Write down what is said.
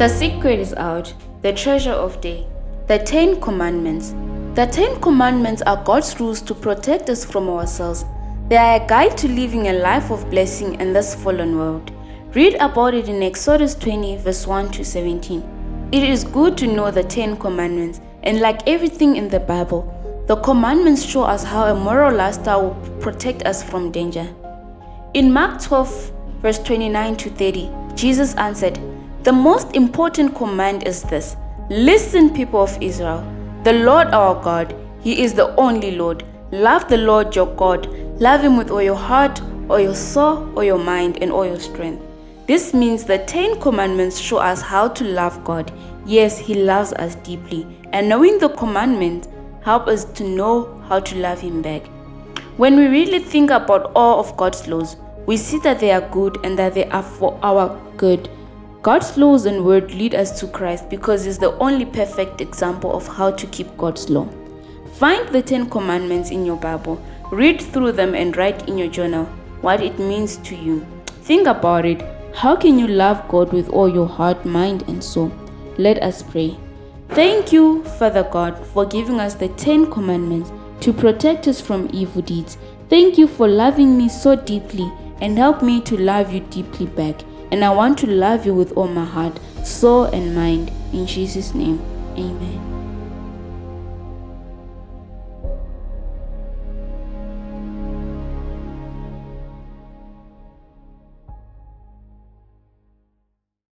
The secret is out, the treasure of day, the Ten Commandments. The Ten Commandments are God's rules to protect us from ourselves. They are a guide to living a life of blessing in this fallen world. Read about it in Exodus 20, verse 1 to 17. It is good to know the Ten Commandments, and like everything in the Bible, the commandments show us how a moral lifestyle will protect us from danger. In Mark 12, verse 29 to 30, Jesus answered, The most important command is this Listen, people of Israel. The Lord our God, He is the only Lord. Love the Lord your God. Love Him with all your heart, all your soul, all your mind, and all your strength. This means the Ten Commandments show us how to love God. Yes, He loves us deeply. And knowing the commandments help us to know how to love Him back. When we really think about all of God's laws, we see that they are good and that they are for our good. God's laws and word lead us to Christ because He's the only perfect example of how to keep God's law. Find the Ten Commandments in your Bible, read through them, and write in your journal what it means to you. Think about it. How can you love God with all your heart, mind, and soul? Let us pray. Thank you, Father God, for giving us the Ten Commandments to protect us from evil deeds. Thank you for loving me so deeply and help me to love you deeply back. And I want to love you with all my heart, soul, and mind. In Jesus' name, amen.